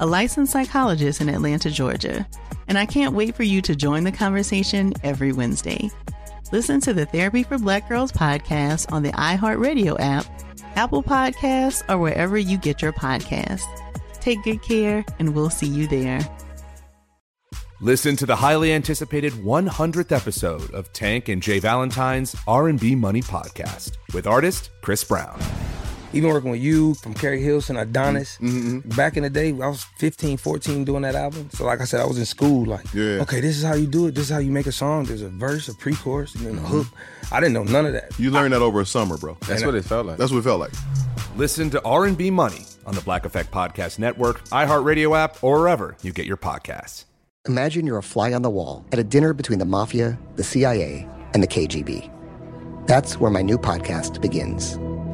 a licensed psychologist in Atlanta, Georgia and I can't wait for you to join the conversation every Wednesday. Listen to the Therapy for Black Girls podcast on the iHeartRadio app, Apple Podcasts, or wherever you get your podcasts. Take good care, and we'll see you there. Listen to the highly anticipated 100th episode of Tank and Jay Valentine's R&B Money podcast with artist Chris Brown even working with you from Keri Hilson, Adonis. Mm-hmm. Back in the day, I was 15, 14 doing that album. So like I said, I was in school. Like, yeah. okay, this is how you do it. This is how you make a song. There's a verse, a pre-chorus, and then a mm-hmm. hook. I didn't know none of that. You learned I, that over a summer, bro. That's what I, it felt like. That's what it felt like. Listen to R&B Money on the Black Effect Podcast Network, iHeartRadio app, or wherever you get your podcasts. Imagine you're a fly on the wall at a dinner between the mafia, the CIA, and the KGB. That's where my new podcast begins.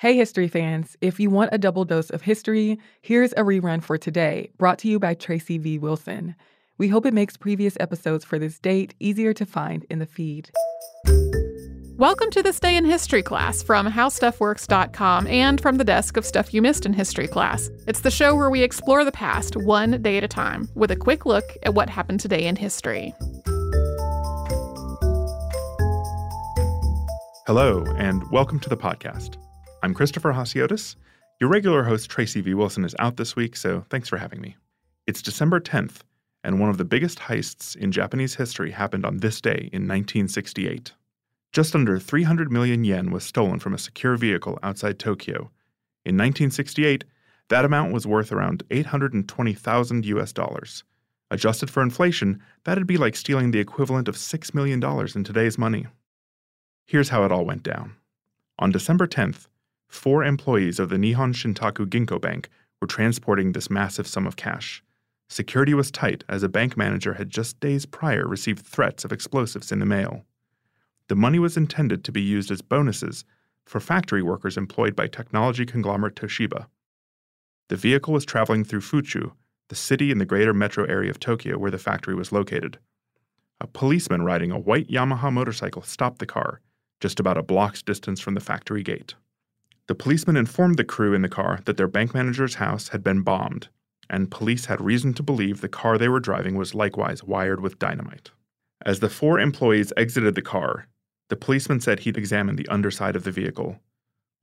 Hey, history fans. If you want a double dose of history, here's a rerun for today, brought to you by Tracy V. Wilson. We hope it makes previous episodes for this date easier to find in the feed. Welcome to this day in history class from howstuffworks.com and from the desk of Stuff You Missed in History class. It's the show where we explore the past one day at a time with a quick look at what happened today in history. Hello, and welcome to the podcast. I'm Christopher Hasiotis. Your regular host, Tracy V. Wilson, is out this week, so thanks for having me. It's December 10th, and one of the biggest heists in Japanese history happened on this day in 1968. Just under 300 million yen was stolen from a secure vehicle outside Tokyo. In 1968, that amount was worth around 820,000 US dollars. Adjusted for inflation, that'd be like stealing the equivalent of $6 million in today's money. Here's how it all went down. On December 10th, four employees of the Nihon Shintaku Ginko Bank were transporting this massive sum of cash. Security was tight as a bank manager had just days prior received threats of explosives in the mail. The money was intended to be used as bonuses for factory workers employed by technology conglomerate Toshiba. The vehicle was traveling through Fuchu, the city in the greater metro area of Tokyo where the factory was located. A policeman riding a white Yamaha motorcycle stopped the car, just about a block's distance from the factory gate. The policeman informed the crew in the car that their bank manager's house had been bombed and police had reason to believe the car they were driving was likewise wired with dynamite. As the four employees exited the car, the policeman said he'd examined the underside of the vehicle.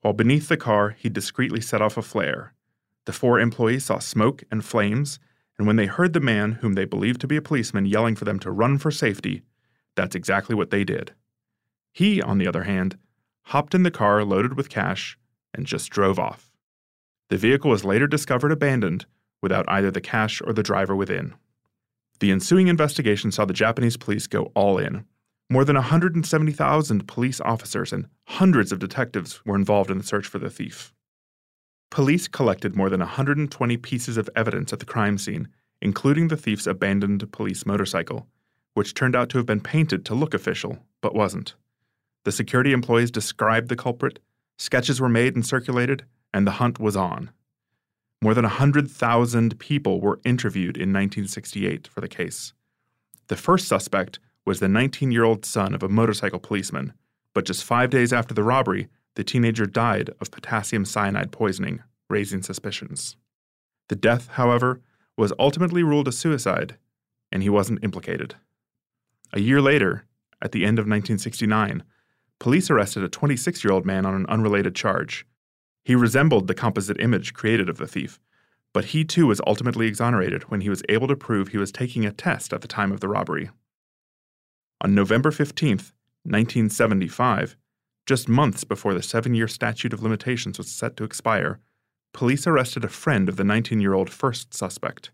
While beneath the car, he discreetly set off a flare. The four employees saw smoke and flames, and when they heard the man, whom they believed to be a policeman, yelling for them to run for safety, that's exactly what they did. He, on the other hand, hopped in the car loaded with cash and just drove off. The vehicle was later discovered abandoned without either the cash or the driver within. The ensuing investigation saw the Japanese police go all in. More than 170,000 police officers and hundreds of detectives were involved in the search for the thief. Police collected more than 120 pieces of evidence at the crime scene, including the thief's abandoned police motorcycle, which turned out to have been painted to look official, but wasn't. The security employees described the culprit, sketches were made and circulated, and the hunt was on. More than 100,000 people were interviewed in 1968 for the case. The first suspect was the 19 year old son of a motorcycle policeman, but just five days after the robbery, the teenager died of potassium cyanide poisoning, raising suspicions. The death, however, was ultimately ruled a suicide, and he wasn't implicated. A year later, at the end of 1969, police arrested a 26 year old man on an unrelated charge. He resembled the composite image created of the thief, but he too was ultimately exonerated when he was able to prove he was taking a test at the time of the robbery. On November 15, 1975, just months before the seven year statute of limitations was set to expire, police arrested a friend of the 19 year old first suspect.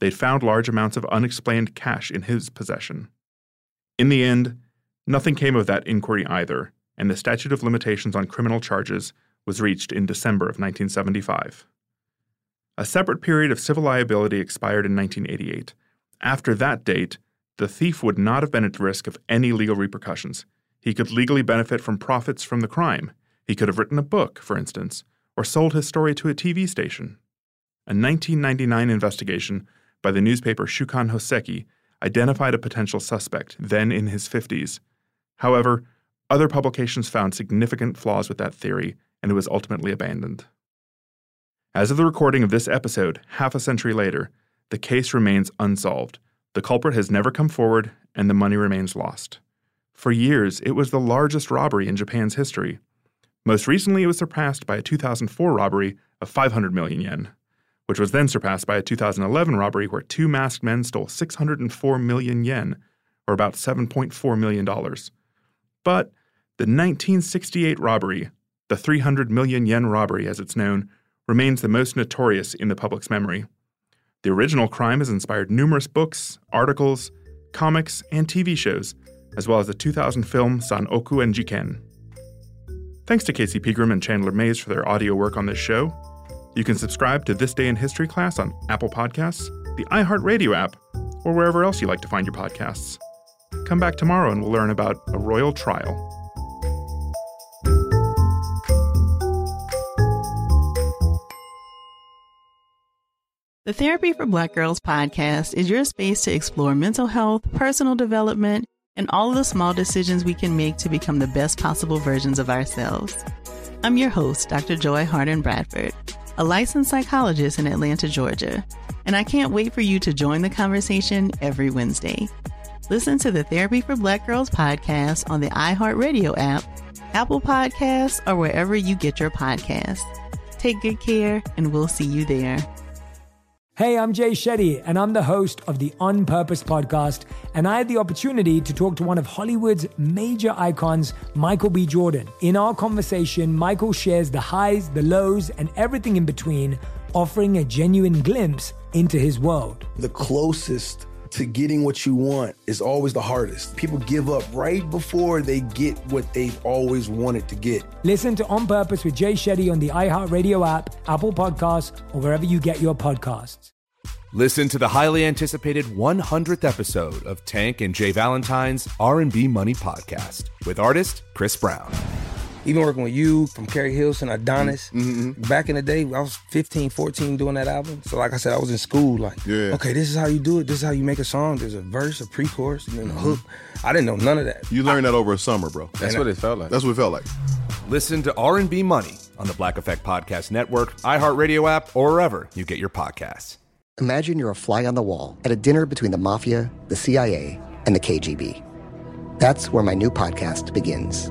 They'd found large amounts of unexplained cash in his possession. In the end, nothing came of that inquiry either, and the statute of limitations on criminal charges was reached in December of 1975. A separate period of civil liability expired in 1988. After that date, the thief would not have been at risk of any legal repercussions. He could legally benefit from profits from the crime. He could have written a book, for instance, or sold his story to a TV station. A 1999 investigation by the newspaper Shukan Hoseki identified a potential suspect, then in his 50s. However, other publications found significant flaws with that theory, and it was ultimately abandoned. As of the recording of this episode, half a century later, the case remains unsolved. The culprit has never come forward, and the money remains lost. For years, it was the largest robbery in Japan's history. Most recently, it was surpassed by a 2004 robbery of 500 million yen, which was then surpassed by a 2011 robbery where two masked men stole 604 million yen, or about $7.4 million. But the 1968 robbery, the 300 million yen robbery as it's known, remains the most notorious in the public's memory. The original crime has inspired numerous books, articles, comics, and TV shows, as well as the 2000 film San-Oku en Jiken. Thanks to Casey Pegram and Chandler Mays for their audio work on this show. You can subscribe to This Day in History class on Apple Podcasts, the iHeartRadio app, or wherever else you like to find your podcasts. Come back tomorrow and we'll learn about a royal trial. The Therapy for Black Girls podcast is your space to explore mental health, personal development, and all of the small decisions we can make to become the best possible versions of ourselves. I'm your host, Dr. Joy Harden Bradford, a licensed psychologist in Atlanta, Georgia, and I can't wait for you to join the conversation every Wednesday. Listen to the Therapy for Black Girls podcast on the iHeartRadio app, Apple Podcasts, or wherever you get your podcasts. Take good care, and we'll see you there. Hey, I'm Jay Shetty, and I'm the host of the On Purpose podcast. And I had the opportunity to talk to one of Hollywood's major icons, Michael B. Jordan. In our conversation, Michael shares the highs, the lows, and everything in between, offering a genuine glimpse into his world. The closest to getting what you want is always the hardest. People give up right before they get what they've always wanted to get. Listen to On Purpose with Jay Shetty on the iHeartRadio app, Apple Podcasts, or wherever you get your podcasts. Listen to the highly anticipated 100th episode of Tank and Jay Valentine's R&B Money podcast with artist Chris Brown even working with you from Keri Hilson, Adonis. Mm-hmm. Back in the day, I was 15, 14 doing that album. So like I said, I was in school. Like, yeah. okay, this is how you do it. This is how you make a song. There's a verse, a pre-chorus, and then a mm-hmm. hook. I didn't know none of that. You learned I, that over a summer, bro. That's what I, it felt like. That's what it felt like. Listen to R&B Money on the Black Effect Podcast Network, iHeartRadio app, or wherever you get your podcasts. Imagine you're a fly on the wall at a dinner between the mafia, the CIA, and the KGB. That's where my new podcast begins.